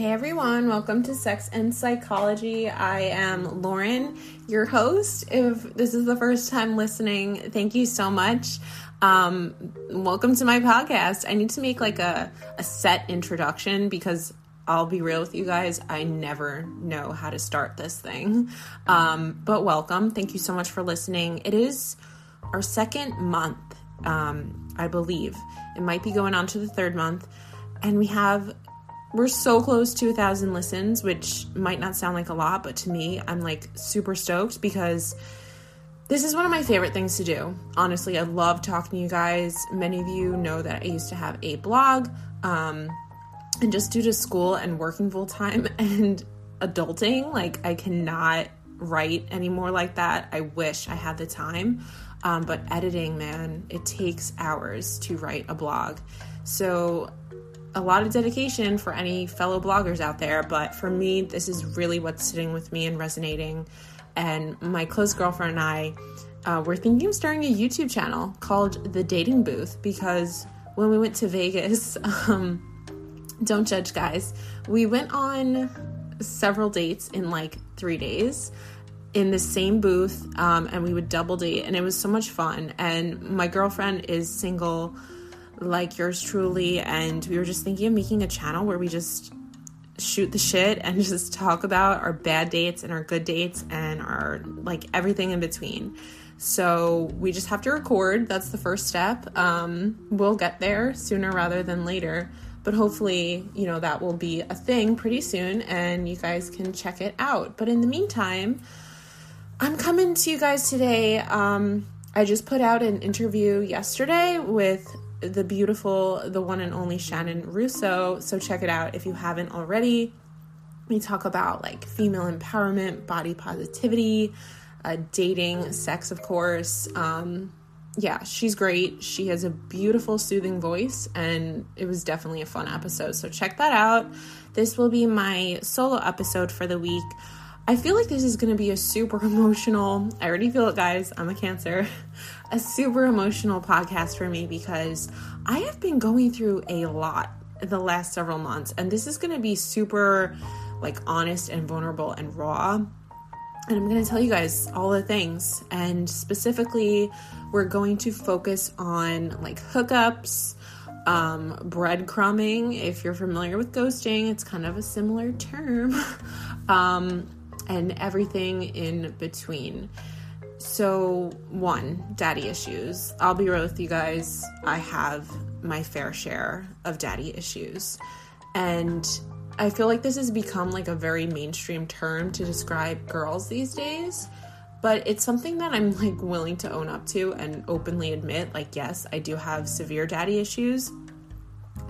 Hey everyone, welcome to Sex and Psychology. I am Lauren, your host. If this is the first time listening, thank you so much. Um, welcome to my podcast. I need to make like a, a set introduction because I'll be real with you guys, I never know how to start this thing. Um, but welcome. Thank you so much for listening. It is our second month, um, I believe. It might be going on to the third month. And we have we're so close to a thousand listens, which might not sound like a lot, but to me, I'm like super stoked because this is one of my favorite things to do. Honestly, I love talking to you guys. Many of you know that I used to have a blog, um, and just due to school and working full time and adulting, like I cannot write anymore like that. I wish I had the time. Um, but editing, man, it takes hours to write a blog. So a lot of dedication for any fellow bloggers out there, but for me, this is really what's sitting with me and resonating. And my close girlfriend and I uh, were thinking of starting a YouTube channel called The Dating Booth because when we went to Vegas, um, don't judge, guys, we went on several dates in like three days in the same booth um, and we would double date and it was so much fun and my girlfriend is single like yours truly, and we were just thinking of making a channel where we just shoot the shit and just talk about our bad dates and our good dates and our like everything in between. So we just have to record. That's the first step. Um, we'll get there sooner rather than later. But hopefully, you know, that will be a thing pretty soon and you guys can check it out. But in the meantime, I'm coming to you guys today. Um, I just put out an interview yesterday with the beautiful, the one and only Shannon Russo. So check it out if you haven't already. We talk about like female empowerment, body positivity, uh, dating, sex, of course. Um, yeah, she's great. She has a beautiful, soothing voice, and it was definitely a fun episode. So check that out. This will be my solo episode for the week. I feel like this is to be a super emotional, I already feel it, guys. I'm a Cancer. A super emotional podcast for me because I have been going through a lot the last several months, and this is to be super like honest and vulnerable and raw. And I'm to tell you guys all the things. And specifically, we're going to focus on like hookups, um, breadcrumbing. If you're familiar with ghosting, it's kind of a similar term. um, and everything in between. So, one, daddy issues. I'll be real with you guys, I have my fair share of daddy issues. And I feel like this has become like a very mainstream term to describe girls these days, but it's something that I'm like willing to own up to and openly admit like yes, I do have severe daddy issues,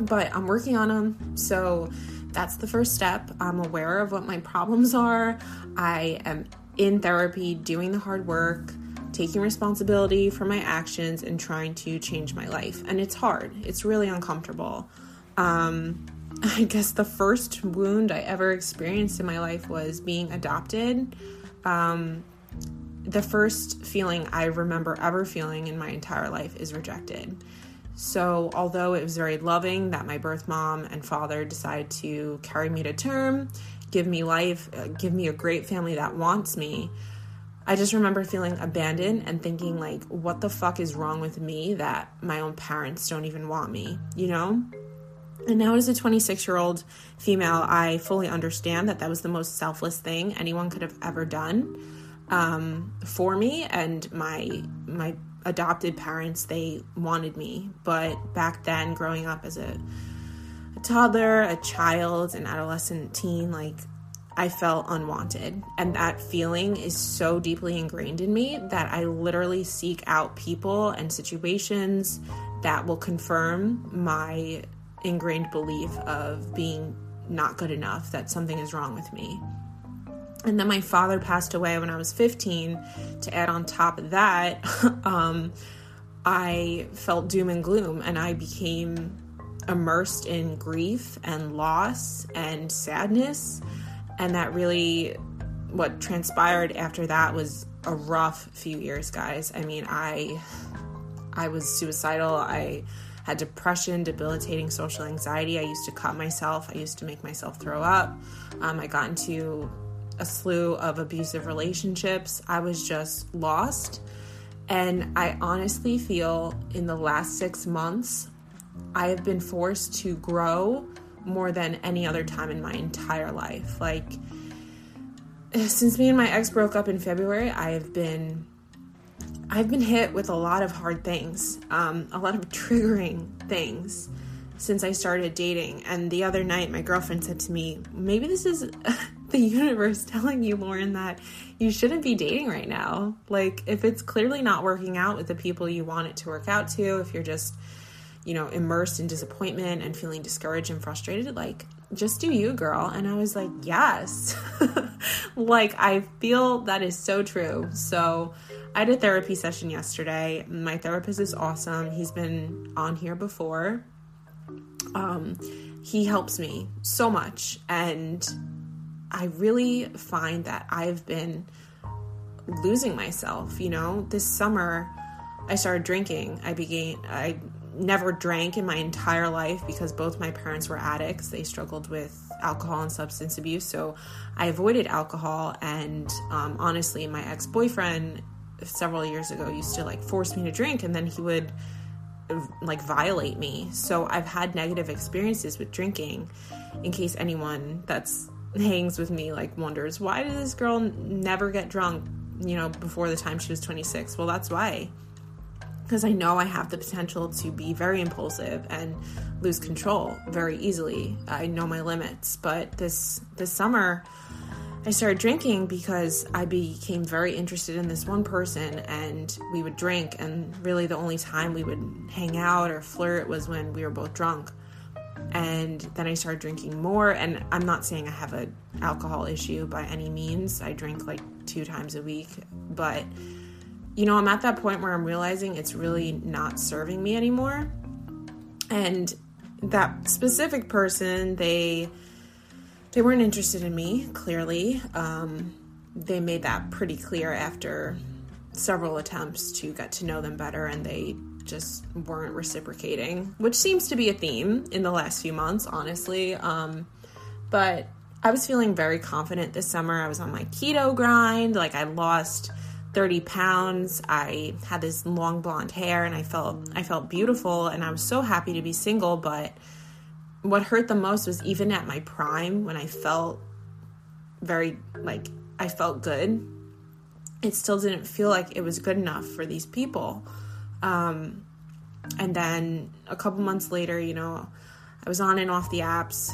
but I'm working on them. So that's the first step. I'm aware of what my problems are. I am in therapy, doing the hard work, taking responsibility for my actions, and trying to change my life. And it's hard, it's really uncomfortable. Um, I guess the first wound I ever experienced in my life was being adopted. Um, the first feeling I remember ever feeling in my entire life is rejected. So, although it was very loving that my birth mom and father decided to carry me to term, give me life, uh, give me a great family that wants me, I just remember feeling abandoned and thinking, like, what the fuck is wrong with me that my own parents don't even want me, you know? And now, as a 26 year old female, I fully understand that that was the most selfless thing anyone could have ever done um, for me and my my adopted parents they wanted me but back then growing up as a, a toddler a child an adolescent teen like I felt unwanted. And that feeling is so deeply ingrained in me that I literally seek out people and situations that will confirm my ingrained belief of being not good enough, that something is wrong with me. And then my father passed away when I was 15. To add on top of that, um, I felt doom and gloom and I became immersed in grief and loss and sadness. And that really, what transpired after that was a rough few years, guys. I mean, I, I was suicidal. I had depression, debilitating social anxiety. I used to cut myself. I used to make myself throw up. Um, I got into a slew of abusive relationships. I was just lost. And I honestly feel in the last six months, I have been forced to grow more than any other time in my entire life. Like, since me and my ex broke up in February, I have been I've been hit with a lot of hard things, um, a lot of triggering things since I started dating. And the other night, my girlfriend said to me, Maybe this is the universe telling you, Lauren, that you shouldn't be dating right now. Like, if it's clearly not working out with the people you want it to work out to, if you're just, you know, immersed in disappointment and feeling discouraged and frustrated, like, just do you, girl. And I was like, Yes. like, I feel that is so true. So, I had a therapy session yesterday. My therapist is awesome. He's been on here before. Um, he helps me so much, and I really find that I've been losing myself. You know, this summer I started drinking. I began. I never drank in my entire life because both my parents were addicts. They struggled with alcohol and substance abuse, so I avoided alcohol. And um, honestly, my ex boyfriend several years ago used to like force me to drink and then he would like violate me. So I've had negative experiences with drinking in case anyone that's hangs with me like wonders why did this girl never get drunk, you know, before the time she was 26? Well, that's why. Because I know I have the potential to be very impulsive and lose control very easily. I know my limits, but this this summer I started drinking because I became very interested in this one person and we would drink and really the only time we would hang out or flirt was when we were both drunk. And then I started drinking more and I'm not saying I have an alcohol issue by any means. I drink like 2 times a week, but you know, I'm at that point where I'm realizing it's really not serving me anymore. And that specific person, they they weren't interested in me, clearly. Um, they made that pretty clear after several attempts to get to know them better, and they just weren't reciprocating, which seems to be a theme in the last few months, honestly. Um, but I was feeling very confident this summer. I was on my keto grind, like I lost 30 pounds. I had this long blonde hair and I felt I felt beautiful and I was so happy to be single, but what hurt the most was even at my prime when I felt very like I felt good, it still didn't feel like it was good enough for these people. Um, and then a couple months later, you know, I was on and off the apps.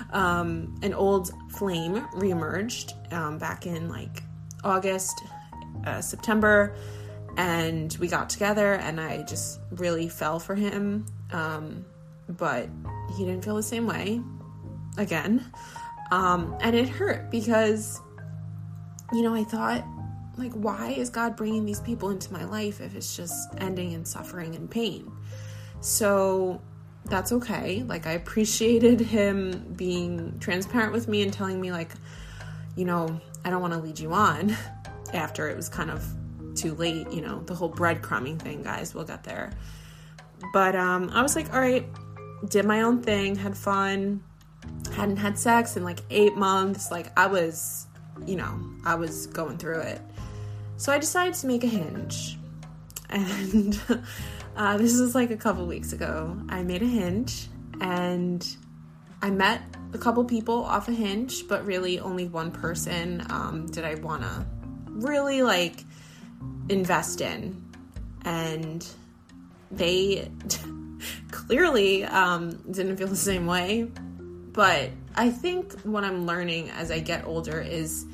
um, an old flame reemerged um, back in like August, uh, September, and we got together, and I just really fell for him. Um, but he didn't feel the same way again. Um, and it hurt because, you know, I thought, like, why is God bringing these people into my life if it's just ending in suffering and pain? So that's okay. Like, I appreciated him being transparent with me and telling me, like, you know, I don't want to lead you on after it was kind of too late, you know, the whole breadcrumbing thing, guys. We'll get there. But um, I was like, all right, did my own thing, had fun, hadn't had sex in like eight months. Like I was, you know, I was going through it. So I decided to make a hinge. And uh, this was like a couple weeks ago. I made a hinge and I met a couple people off a hinge, but really only one person um, did I want to really like invest in. And they clearly um, didn't feel the same way. But I think what I'm learning as I get older is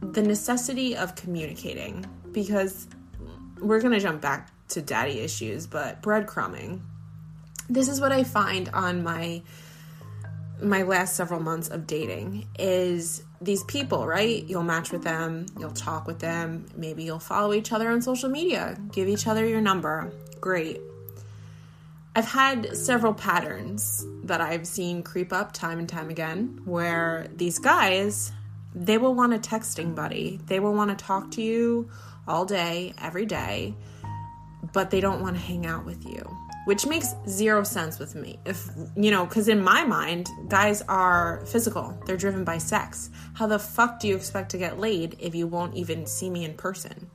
the necessity of communicating because we're going to jump back to daddy issues, but breadcrumbing. This is what I find on my my last several months of dating is these people, right? You'll match with them, you'll talk with them, maybe you'll follow each other on social media, give each other your number. Great. I've had several patterns that I've seen creep up time and time again where these guys, they will want a texting buddy. They will want to talk to you all day, every day, but they don't want to hang out with you. which makes zero sense with me. If, you know, because in my mind, guys are physical, they're driven by sex. How the fuck do you expect to get laid if you won't even see me in person?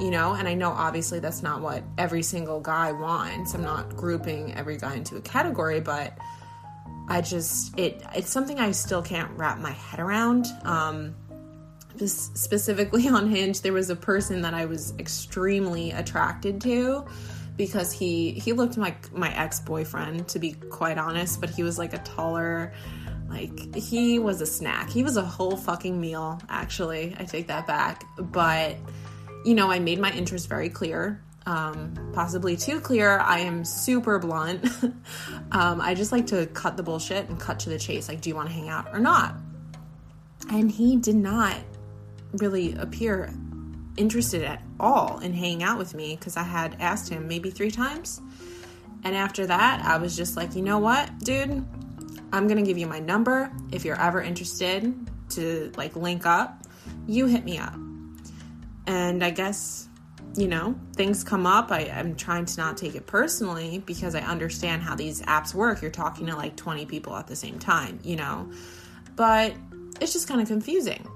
You know, and I know obviously that's not what every single guy wants. I'm not grouping every guy into a category, but I just it it's something I still can't wrap my head around. Um specifically on Hinge, there was a person that I was extremely attracted to because he he looked like my ex-boyfriend to be quite honest but he was like a taller like he was a snack. He was a whole fucking meal actually i take that back. But you know i made my interest very clear um, possibly too clear i am super blunt um, i just like to cut the bullshit and cut to the chase like do you want to hang out or not and he did not really appear interested at all in hanging out with me because I had asked him maybe three times. And after that, I was just like, you know what, dude? I'm gonna give you my number. If you're ever interested to like link up, you hit me up. And I guess, you know, things come up. I, I'm trying to not take it personally because I understand how these apps work. You're talking to like 20 people at the same time, you know? But it's just kind of confusing.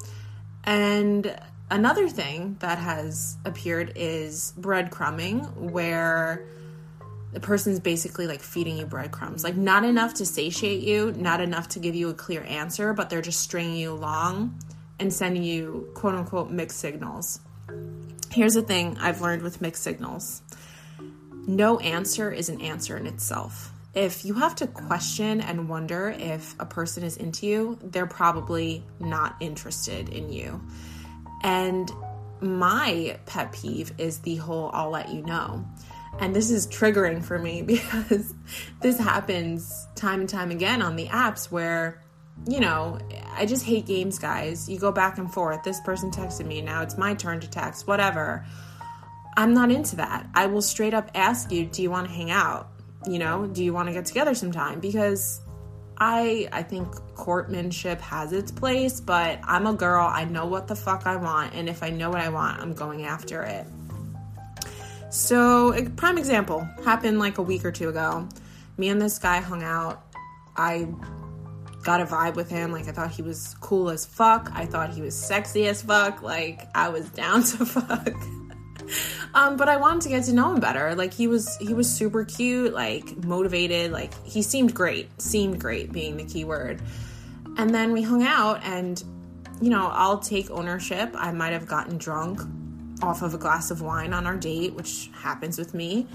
And Another thing that has appeared is breadcrumbing, where the person's basically like feeding you breadcrumbs. Like, not enough to satiate you, not enough to give you a clear answer, but they're just stringing you along and sending you quote unquote mixed signals. Here's the thing I've learned with mixed signals no answer is an answer in itself. If you have to question and wonder if a person is into you, they're probably not interested in you. And my pet peeve is the whole I'll let you know. And this is triggering for me because this happens time and time again on the apps where, you know, I just hate games, guys. You go back and forth. This person texted me. Now it's my turn to text, whatever. I'm not into that. I will straight up ask you, do you want to hang out? You know, do you want to get together sometime? Because I I think courtmanship has its place, but I'm a girl. I know what the fuck I want, and if I know what I want, I'm going after it. So, a prime example happened like a week or two ago. Me and this guy hung out. I got a vibe with him. Like, I thought he was cool as fuck. I thought he was sexy as fuck. Like, I was down to fuck. um, but I wanted to get to know him better. Like he was he was super cute, like motivated, like he seemed great. Seemed great being the key word. And then we hung out and you know, I'll take ownership. I might have gotten drunk off of a glass of wine on our date, which happens with me.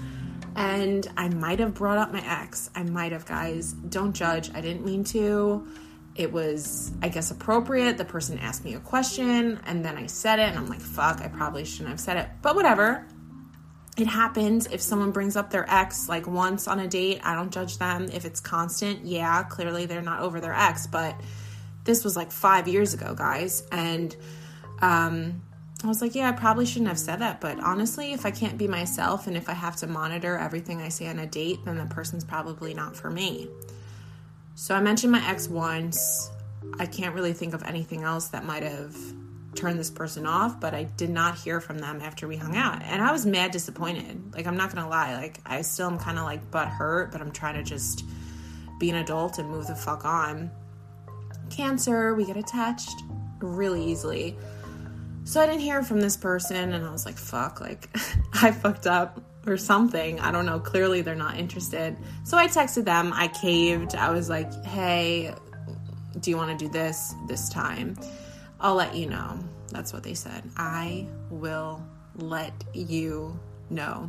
And I might have brought up my ex. I might have, guys. Don't judge. I didn't mean to it was, I guess, appropriate. The person asked me a question and then I said it, and I'm like, fuck, I probably shouldn't have said it. But whatever. It happens if someone brings up their ex like once on a date. I don't judge them. If it's constant, yeah, clearly they're not over their ex. But this was like five years ago, guys. And um, I was like, yeah, I probably shouldn't have said that. But honestly, if I can't be myself and if I have to monitor everything I say on a date, then the person's probably not for me. So I mentioned my ex once. I can't really think of anything else that might have turned this person off, but I did not hear from them after we hung out. And I was mad disappointed. Like, I'm not gonna lie, like, I still am kind of like butt hurt, but I'm trying to just be an adult and move the fuck on. Cancer, we get attached really easily. So I didn't hear from this person, and I was like, fuck, like, I fucked up or something. I don't know. Clearly, they're not interested. So I texted them. I caved. I was like, hey, do you want to do this this time? I'll let you know. That's what they said. I will let you know.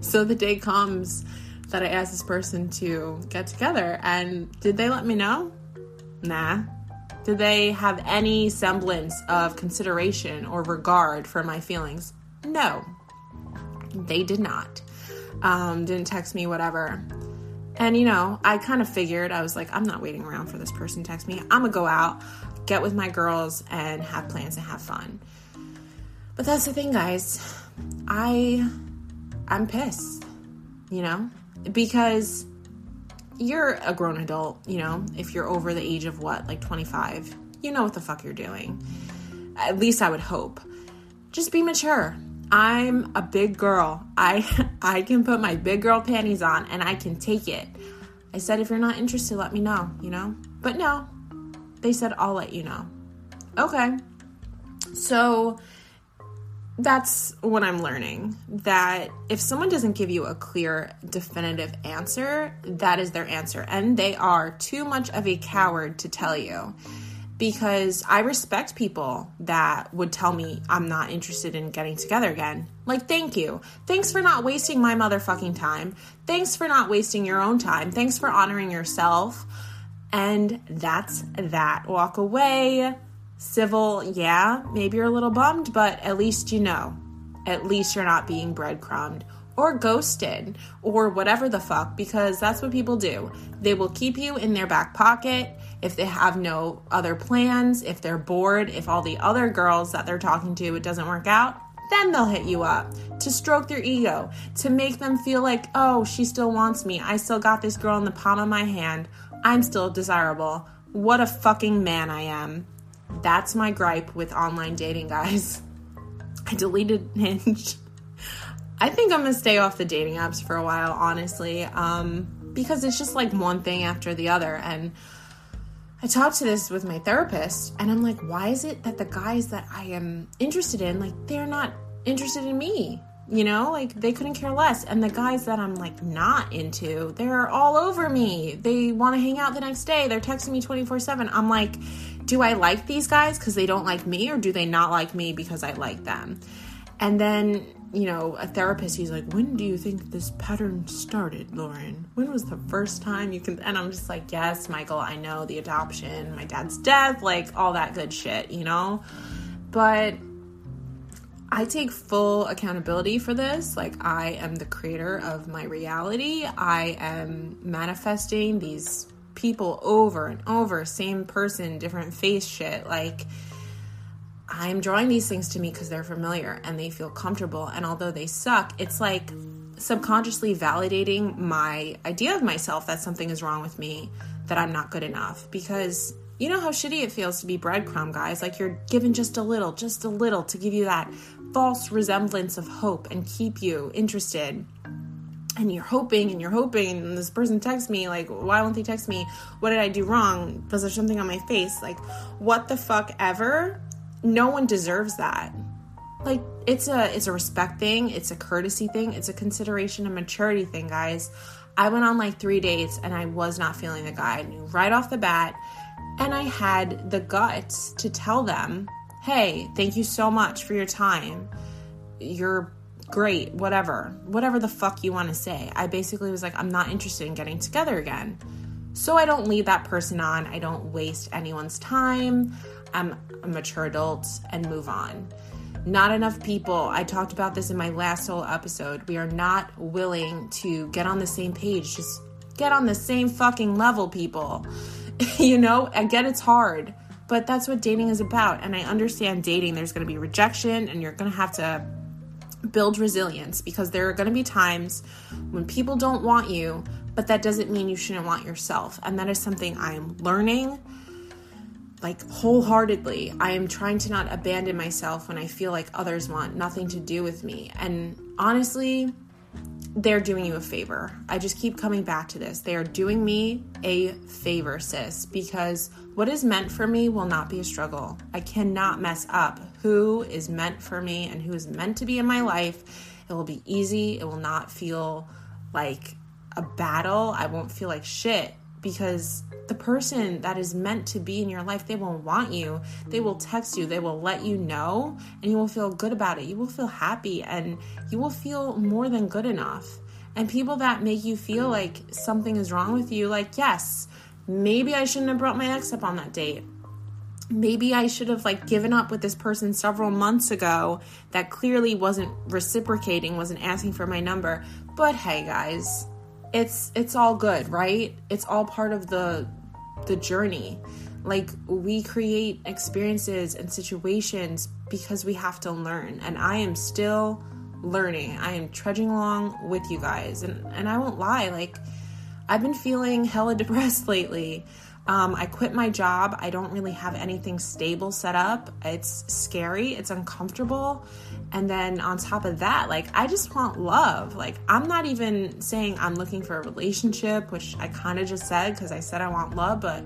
So the day comes that I asked this person to get together, and did they let me know? Nah. Did they have any semblance of consideration or regard for my feelings? No, they did not. Um, didn't text me, whatever. And you know, I kind of figured, I was like, I'm not waiting around for this person to text me. I'm gonna go out, get with my girls, and have plans and have fun. But that's the thing, guys. I I'm pissed, you know? Because you're a grown adult, you know, if you're over the age of what, like 25, you know what the fuck you're doing. At least I would hope. Just be mature I'm a big girl. I I can put my big girl panties on and I can take it. I said if you're not interested, let me know, you know? But no. They said I'll let you know. Okay. So that's what I'm learning that if someone doesn't give you a clear, definitive answer, that is their answer. And they are too much of a coward to tell you because I respect people that would tell me I'm not interested in getting together again. Like, thank you. Thanks for not wasting my motherfucking time. Thanks for not wasting your own time. Thanks for honoring yourself. And that's that. Walk away Civil, yeah, maybe you're a little bummed, but at least you know. At least you're not being breadcrumbed or ghosted or whatever the fuck because that's what people do. They will keep you in their back pocket if they have no other plans, if they're bored, if all the other girls that they're talking to it doesn't work out, then they'll hit you up to stroke their ego, to make them feel like, "Oh, she still wants me. I still got this girl in the palm of my hand. I'm still desirable." What a fucking man I am. That's my gripe with online dating, guys. I deleted Hinge. I think I'm gonna stay off the dating apps for a while, honestly, um, because it's just like one thing after the other. And I talked to this with my therapist, and I'm like, why is it that the guys that I am interested in, like, they're not interested in me? You know, like they couldn't care less. And the guys that I'm like not into, they're all over me. They want to hang out the next day. They're texting me 24 7. I'm like, do I like these guys because they don't like me, or do they not like me because I like them? And then, you know, a therapist, he's like, When do you think this pattern started, Lauren? When was the first time you can? And I'm just like, Yes, Michael, I know the adoption, my dad's death, like all that good shit, you know? But I take full accountability for this. Like, I am the creator of my reality. I am manifesting these people over and over, same person, different face shit. Like, I'm drawing these things to me because they're familiar and they feel comfortable. And although they suck, it's like subconsciously validating my idea of myself that something is wrong with me, that I'm not good enough. Because you know how shitty it feels to be breadcrumb, guys. Like you're given just a little, just a little to give you that false resemblance of hope and keep you interested. And you're hoping and you're hoping, and this person texts me, like, why won't they text me? What did I do wrong? Was there something on my face? Like, what the fuck ever? No one deserves that. Like, it's a it's a respect thing, it's a courtesy thing, it's a consideration and maturity thing, guys. I went on like three dates and I was not feeling the guy. I knew right off the bat and I had the guts to tell them, hey, thank you so much for your time. You're great, whatever. Whatever the fuck you want to say. I basically was like, I'm not interested in getting together again. So I don't lead that person on. I don't waste anyone's time. I'm a mature adult and move on. Not enough people, I talked about this in my last solo episode. We are not willing to get on the same page. Just get on the same fucking level, people. you know, I get it's hard, but that's what dating is about. And I understand dating, there's going to be rejection and you're going to have to build resilience because there are going to be times when people don't want you, but that doesn't mean you shouldn't want yourself. And that is something I am learning like wholeheartedly. I am trying to not abandon myself when I feel like others want nothing to do with me. And honestly, they're doing you a favor. I just keep coming back to this. They are doing me a favor, sis, because what is meant for me will not be a struggle. I cannot mess up who is meant for me and who is meant to be in my life. It will be easy. It will not feel like a battle. I won't feel like shit because the person that is meant to be in your life, they will want you. They will text you. They will let you know, and you will feel good about it. You will feel happy and you will feel more than good enough. And people that make you feel like something is wrong with you, like, yes, maybe I shouldn't have brought my ex up on that date. Maybe I should have like given up with this person several months ago that clearly wasn't reciprocating, wasn't asking for my number. But hey guys, it's it's all good, right? It's all part of the the journey. Like we create experiences and situations because we have to learn. And I am still learning. I am trudging along with you guys. And and I won't lie, like I've been feeling hella depressed lately. Um, I quit my job. I don't really have anything stable set up. It's scary, it's uncomfortable. And then on top of that, like, I just want love. Like, I'm not even saying I'm looking for a relationship, which I kind of just said because I said I want love, but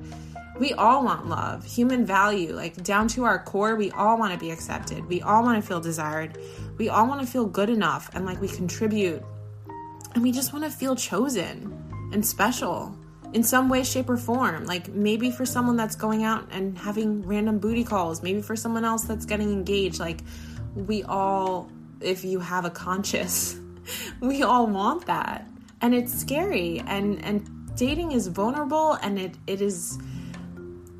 we all want love, human value, like down to our core, we all want to be accepted. We all want to feel desired. We all want to feel good enough and like we contribute. And we just want to feel chosen and special in some way, shape, or form. Like maybe for someone that's going out and having random booty calls, maybe for someone else that's getting engaged. Like we all, if you have a conscience, we all want that. And it's scary and and dating is vulnerable and it it is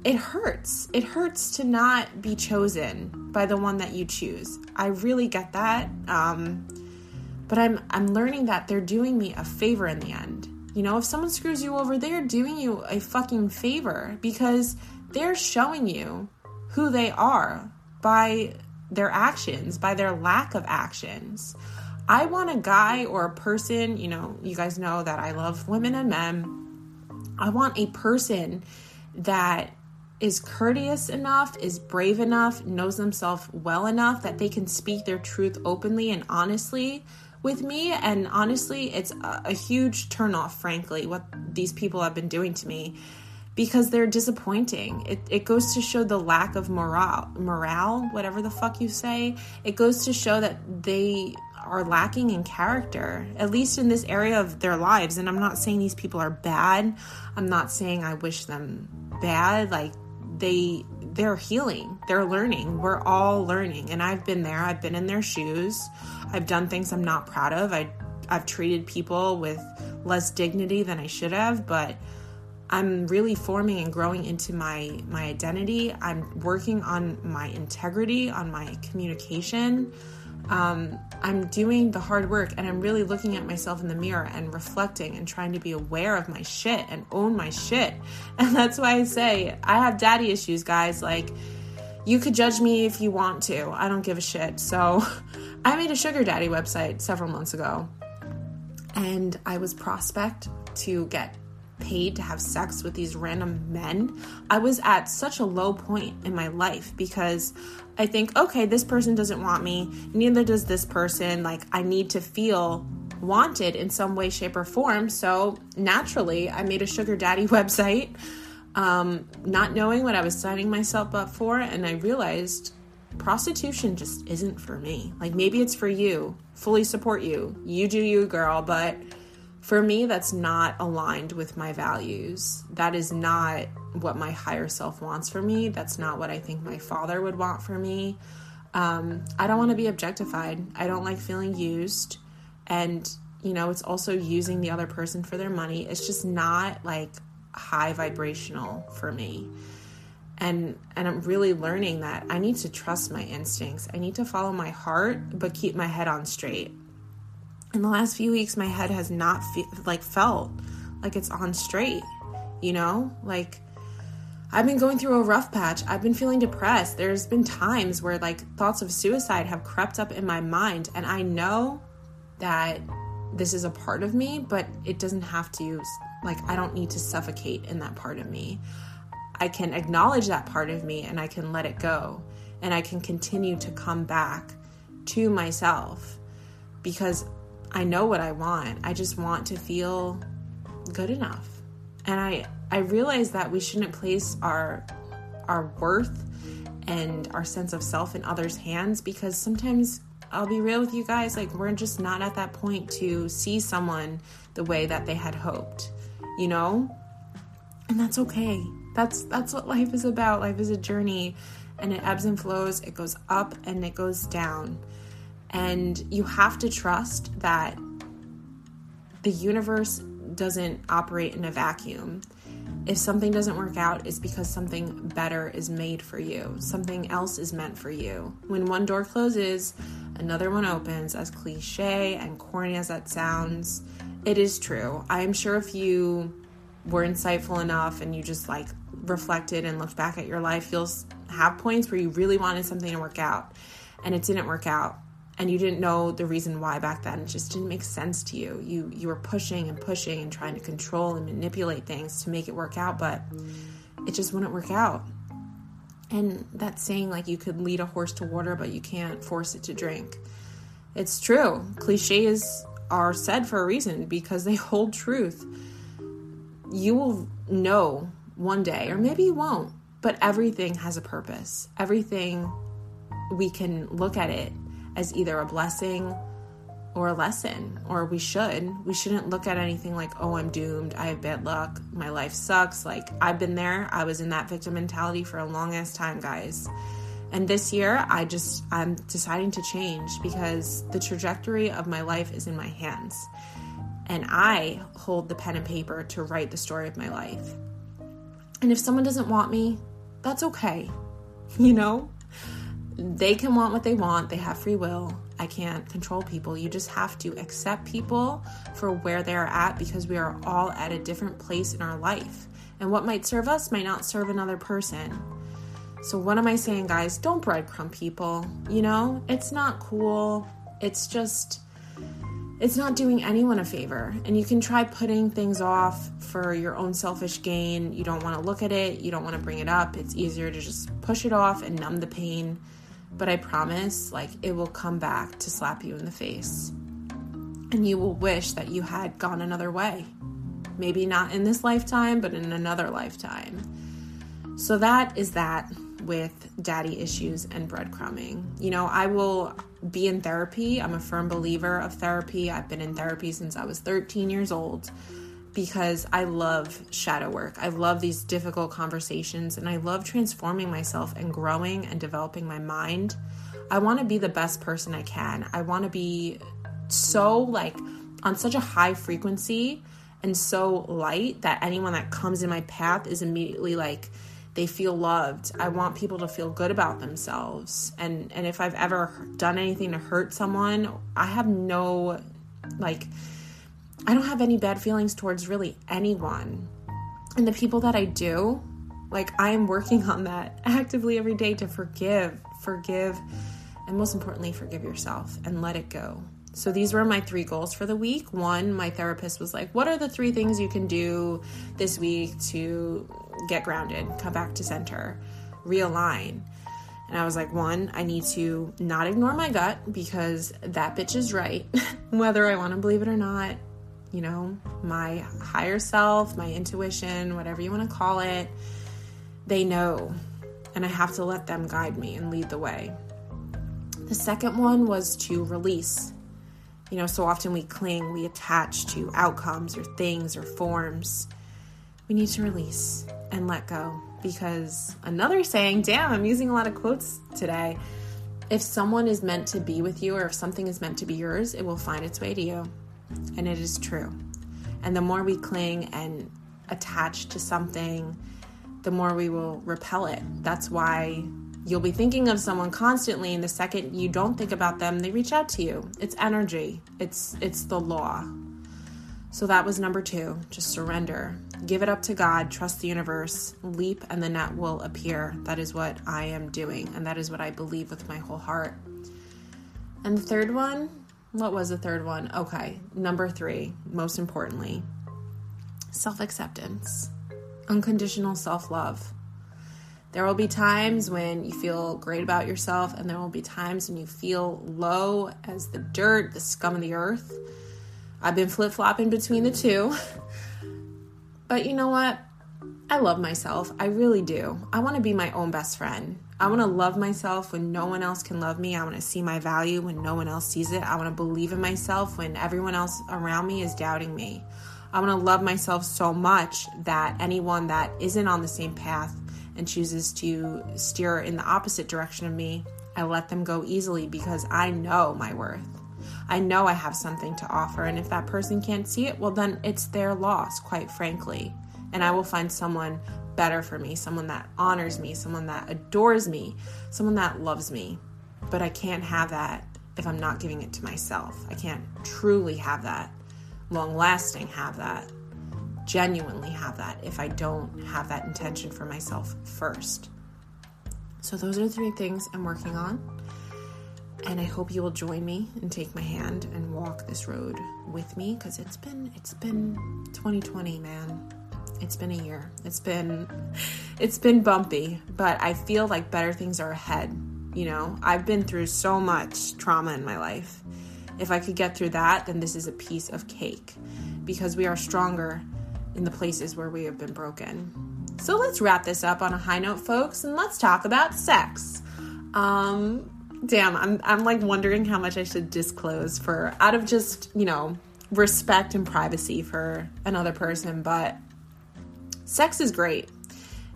it hurts. It hurts to not be chosen by the one that you choose. I really get that. Um, but I'm I'm learning that they're doing me a favor in the end. You know, if someone screws you over, they're doing you a fucking favor because they're showing you who they are by their actions, by their lack of actions. I want a guy or a person, you know, you guys know that I love women and men. I want a person that is courteous enough, is brave enough, knows themselves well enough that they can speak their truth openly and honestly with me. And honestly, it's a, a huge turnoff, frankly, what these people have been doing to me because they're disappointing. It, it goes to show the lack of morale, morale, whatever the fuck you say. It goes to show that they are lacking in character, at least in this area of their lives. And I'm not saying these people are bad. I'm not saying I wish them bad. Like, they they're healing they're learning we're all learning and i've been there i've been in their shoes i've done things i'm not proud of i i've treated people with less dignity than i should have but i'm really forming and growing into my my identity i'm working on my integrity on my communication um, I'm doing the hard work and I'm really looking at myself in the mirror and reflecting and trying to be aware of my shit and own my shit. And that's why I say I have daddy issues, guys. Like, you could judge me if you want to. I don't give a shit. So, I made a sugar daddy website several months ago and I was prospect to get paid to have sex with these random men, I was at such a low point in my life because I think, okay, this person doesn't want me, neither does this person. Like, I need to feel wanted in some way, shape, or form. So naturally, I made a sugar daddy website, um, not knowing what I was signing myself up for, and I realized prostitution just isn't for me. Like, maybe it's for you, fully support you. You do you, girl, but for me, that's not aligned with my values. That is not what my higher self wants for me. That's not what I think my father would want for me. Um, I don't want to be objectified. I don't like feeling used. And, you know, it's also using the other person for their money. It's just not like high vibrational for me. And and I'm really learning that I need to trust my instincts. I need to follow my heart but keep my head on straight. In the last few weeks my head has not fe- like felt like it's on straight you know? Like i've been going through a rough patch. I've been feeling depressed. There's been times where like thoughts of suicide have crept up in my mind and i know that this is a part of me but it doesn't have to like i don't need to suffocate in that part of me i can acknowledge that part of me and i can let it go and i can continue to come back to myself because I know what I want. I just want to feel good enough. And I I realize that we shouldn't place our our worth and our sense of self in others' hands because sometimes I'll be real with you guys, like we're just not at that point to see someone the way that they had hoped, you know? And that's okay. That's that's what life is about. Life is a journey and it ebbs and flows. It goes up and it goes down. And you have to trust that the universe doesn't operate in a vacuum. If something doesn't work out, it's because something better is made for you. Something else is meant for you. When one door closes, another one opens, as cliche and corny as that sounds. It is true. I am sure if you were insightful enough and you just like reflected and looked back at your life, you'll have points where you really wanted something to work out and it didn't work out and you didn't know the reason why back then it just didn't make sense to you you you were pushing and pushing and trying to control and manipulate things to make it work out but it just wouldn't work out. And that saying, like, you could lead a horse to water, but you can't force it to drink. It's true. Cliches are said for a reason because they hold truth. You will know one day, or maybe you won't, but everything has a purpose. Everything, we can look at it as either a blessing or a lesson, or we should. We shouldn't look at anything like, oh, I'm doomed. I have bad luck. My life sucks. Like, I've been there. I was in that victim mentality for a long ass time, guys. And this year, I just, I'm deciding to change because the trajectory of my life is in my hands. And I hold the pen and paper to write the story of my life. And if someone doesn't want me, that's okay. You know, they can want what they want, they have free will. I can't control people. You just have to accept people for where they're at because we are all at a different place in our life. And what might serve us might not serve another person. So, what am I saying, guys? Don't breadcrumb people. You know, it's not cool. It's just, it's not doing anyone a favor. And you can try putting things off for your own selfish gain. You don't want to look at it, you don't want to bring it up. It's easier to just push it off and numb the pain. But I promise, like, it will come back to slap you in the face. And you will wish that you had gone another way. Maybe not in this lifetime, but in another lifetime. So that is that with daddy issues and breadcrumbing. You know, I will be in therapy. I'm a firm believer of therapy. I've been in therapy since I was 13 years old because I love shadow work. I love these difficult conversations and I love transforming myself and growing and developing my mind. I want to be the best person I can. I want to be so like on such a high frequency and so light that anyone that comes in my path is immediately like they feel loved. I want people to feel good about themselves. And and if I've ever done anything to hurt someone, I have no like I don't have any bad feelings towards really anyone. And the people that I do, like I am working on that actively every day to forgive, forgive, and most importantly, forgive yourself and let it go. So these were my three goals for the week. One, my therapist was like, What are the three things you can do this week to get grounded, come back to center, realign? And I was like, One, I need to not ignore my gut because that bitch is right, whether I want to believe it or not. You know, my higher self, my intuition, whatever you want to call it, they know. And I have to let them guide me and lead the way. The second one was to release you know, so often we cling, we attach to outcomes or things or forms. We need to release and let go because another saying, damn, I'm using a lot of quotes today. If someone is meant to be with you or if something is meant to be yours, it will find its way to you. And it is true. And the more we cling and attach to something, the more we will repel it. That's why You'll be thinking of someone constantly and the second you don't think about them, they reach out to you. It's energy. It's it's the law. So that was number 2, just surrender. Give it up to God, trust the universe, leap and the net will appear. That is what I am doing and that is what I believe with my whole heart. And the third one, what was the third one? Okay, number 3, most importantly, self-acceptance. Unconditional self-love. There will be times when you feel great about yourself, and there will be times when you feel low as the dirt, the scum of the earth. I've been flip flopping between the two. But you know what? I love myself. I really do. I want to be my own best friend. I want to love myself when no one else can love me. I want to see my value when no one else sees it. I want to believe in myself when everyone else around me is doubting me. I want to love myself so much that anyone that isn't on the same path and chooses to steer in the opposite direction of me, I let them go easily because I know my worth. I know I have something to offer, and if that person can't see it, well, then it's their loss, quite frankly. And I will find someone better for me, someone that honors me, someone that adores me, someone that loves me. But I can't have that if I'm not giving it to myself. I can't truly have that, long lasting have that genuinely have that if I don't have that intention for myself first. So, those are the three things I'm working on. And I hope you will join me and take my hand and walk this road with me because it's been it's been 2020, man. It's been a year. It's been it's been bumpy, but I feel like better things are ahead. You know, I've been through so much trauma in my life. If I could get through that, then this is a piece of cake because we are stronger in the places where we have been broken. So let's wrap this up on a high note, folks, and let's talk about sex. Um, damn, I'm I'm like wondering how much I should disclose for out of just, you know, respect and privacy for another person, but sex is great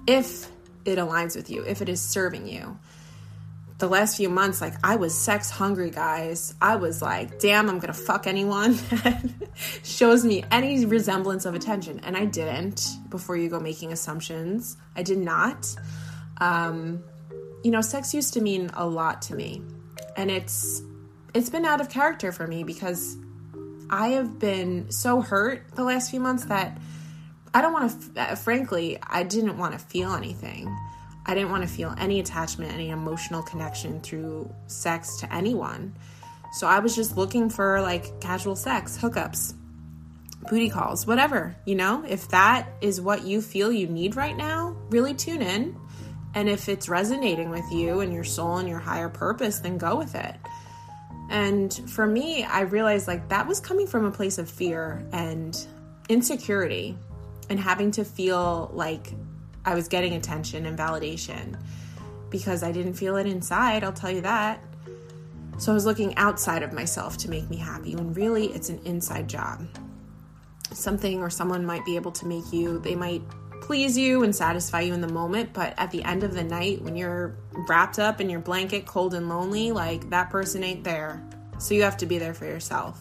if it aligns with you, if it is serving you. The last few months, like I was sex hungry, guys. I was like, damn, I'm gonna fuck anyone that shows me any resemblance of attention. And I didn't before you go making assumptions. I did not. Um, you know, sex used to mean a lot to me. And it's it's been out of character for me because I have been so hurt the last few months that I don't want to, uh, frankly, I didn't want to feel anything. I didn't want to feel any attachment, any emotional connection through sex to anyone. So I was just looking for like casual sex, hookups, booty calls, whatever, you know? If that is what you feel you need right now, really tune in. And if it's resonating with you and your soul and your higher purpose, then go with it. And for me, I realized like that was coming from a place of fear and insecurity and having to feel like I was getting attention and validation because I didn't feel it inside, I'll tell you that. So I was looking outside of myself to make me happy when really it's an inside job. Something or someone might be able to make you, they might please you and satisfy you in the moment, but at the end of the night, when you're wrapped up in your blanket, cold and lonely, like that person ain't there. So you have to be there for yourself.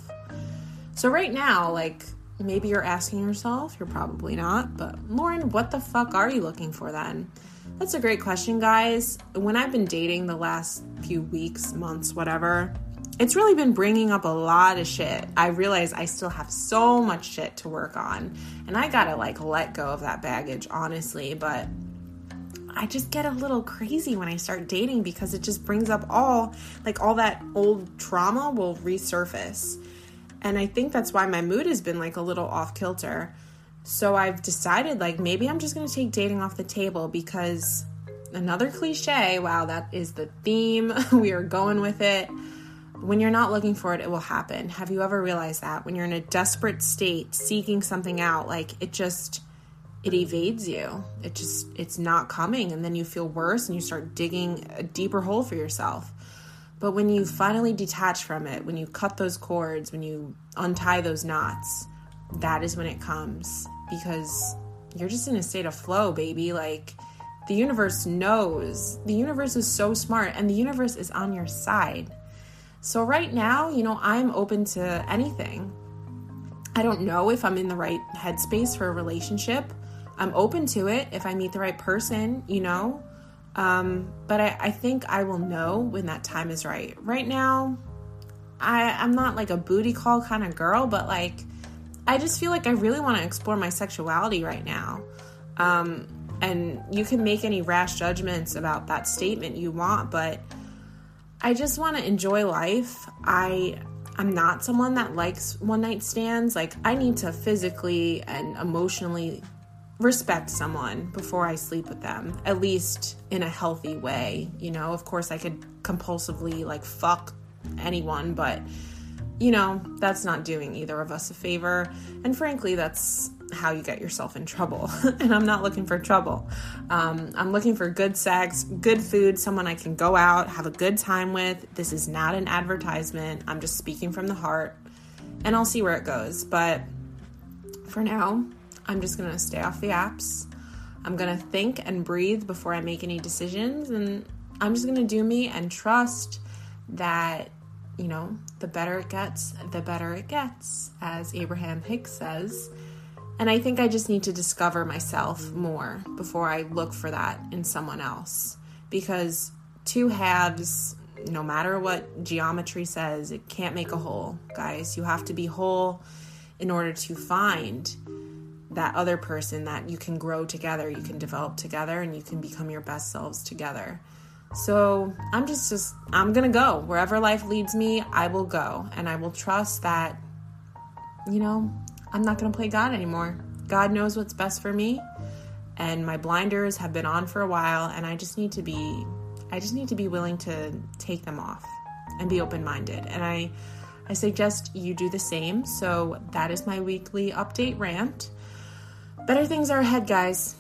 So right now, like maybe you're asking yourself, you're probably not, but Lauren, what the fuck are you looking for then? That's a great question, guys. When I've been dating the last few weeks, months, whatever, it's really been bringing up a lot of shit. I realize I still have so much shit to work on, and I gotta like let go of that baggage, honestly, but I just get a little crazy when I start dating because it just brings up all like all that old trauma will resurface. And I think that's why my mood has been like a little off kilter. So I've decided like maybe I'm just going to take dating off the table because another cliche, wow, that is the theme. we are going with it. When you're not looking for it, it will happen. Have you ever realized that? When you're in a desperate state, seeking something out, like it just it evades you. It just it's not coming and then you feel worse and you start digging a deeper hole for yourself. But when you finally detach from it, when you cut those cords, when you untie those knots, that is when it comes because you're just in a state of flow, baby. Like the universe knows. The universe is so smart and the universe is on your side. So right now, you know, I'm open to anything. I don't know if I'm in the right headspace for a relationship. I'm open to it if I meet the right person, you know. Um, but I, I think I will know when that time is right. Right now, I, I'm not like a booty call kind of girl, but like I just feel like I really want to explore my sexuality right now. Um, and you can make any rash judgments about that statement you want, but I just want to enjoy life. I I'm not someone that likes one night stands. Like I need to physically and emotionally respect someone before I sleep with them, at least in a healthy way. You know, of course, I could compulsively like fuck anyone, but you know, that's not doing either of us a favor. And frankly, that's how you get yourself in trouble. and I'm not looking for trouble. Um, I'm looking for good sex, good food, someone I can go out, have a good time with. This is not an advertisement. I'm just speaking from the heart. And I'll see where it goes. But for now, I'm just going to stay off the apps. I'm going to think and breathe before I make any decisions. And I'm just going to do me and trust that, you know, the better it gets, the better it gets, as Abraham Hicks says. And I think I just need to discover myself more before I look for that in someone else. Because two halves, no matter what geometry says, it can't make a whole, guys. You have to be whole in order to find that other person that you can grow together, you can develop together, and you can become your best selves together. So I'm just, just, I'm gonna go wherever life leads me. I will go, and I will trust that, you know, I'm not gonna play God anymore. God knows what's best for me, and my blinders have been on for a while and I just need to be I just need to be willing to take them off and be open-minded. And I I suggest you do the same. So that is my weekly update rant. Better things are ahead, guys.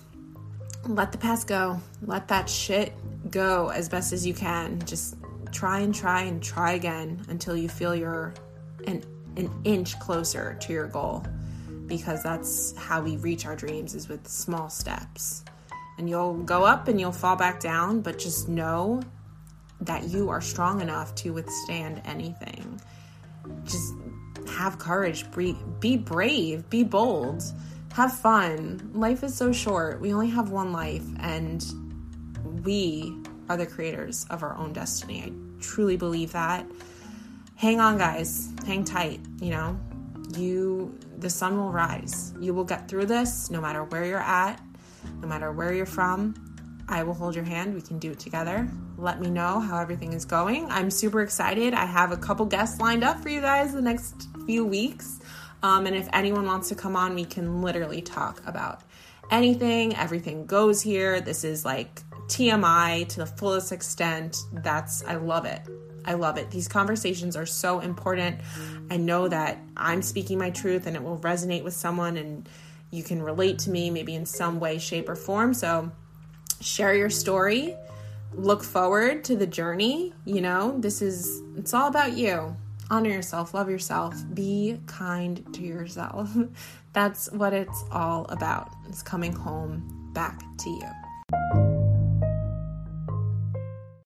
Let the past go. Let that shit go as best as you can. Just try and try and try again until you feel you're an, an inch closer to your goal because that's how we reach our dreams is with small steps. And you'll go up and you'll fall back down, but just know that you are strong enough to withstand anything. Just have courage, be brave, be bold, have fun. Life is so short. We only have one life, and we are the creators of our own destiny. I truly believe that. Hang on, guys. Hang tight. You know, you, the sun will rise. You will get through this no matter where you're at, no matter where you're from. I will hold your hand. We can do it together. Let me know how everything is going. I'm super excited. I have a couple guests lined up for you guys the next few weeks. Um, and if anyone wants to come on, we can literally talk about anything. Everything goes here. This is like TMI to the fullest extent. That's, I love it. I love it. These conversations are so important. I know that I'm speaking my truth and it will resonate with someone and you can relate to me maybe in some way, shape, or form. So share your story. Look forward to the journey. You know, this is, it's all about you. Honor yourself, love yourself, be kind to yourself. That's what it's all about. It's coming home back to you.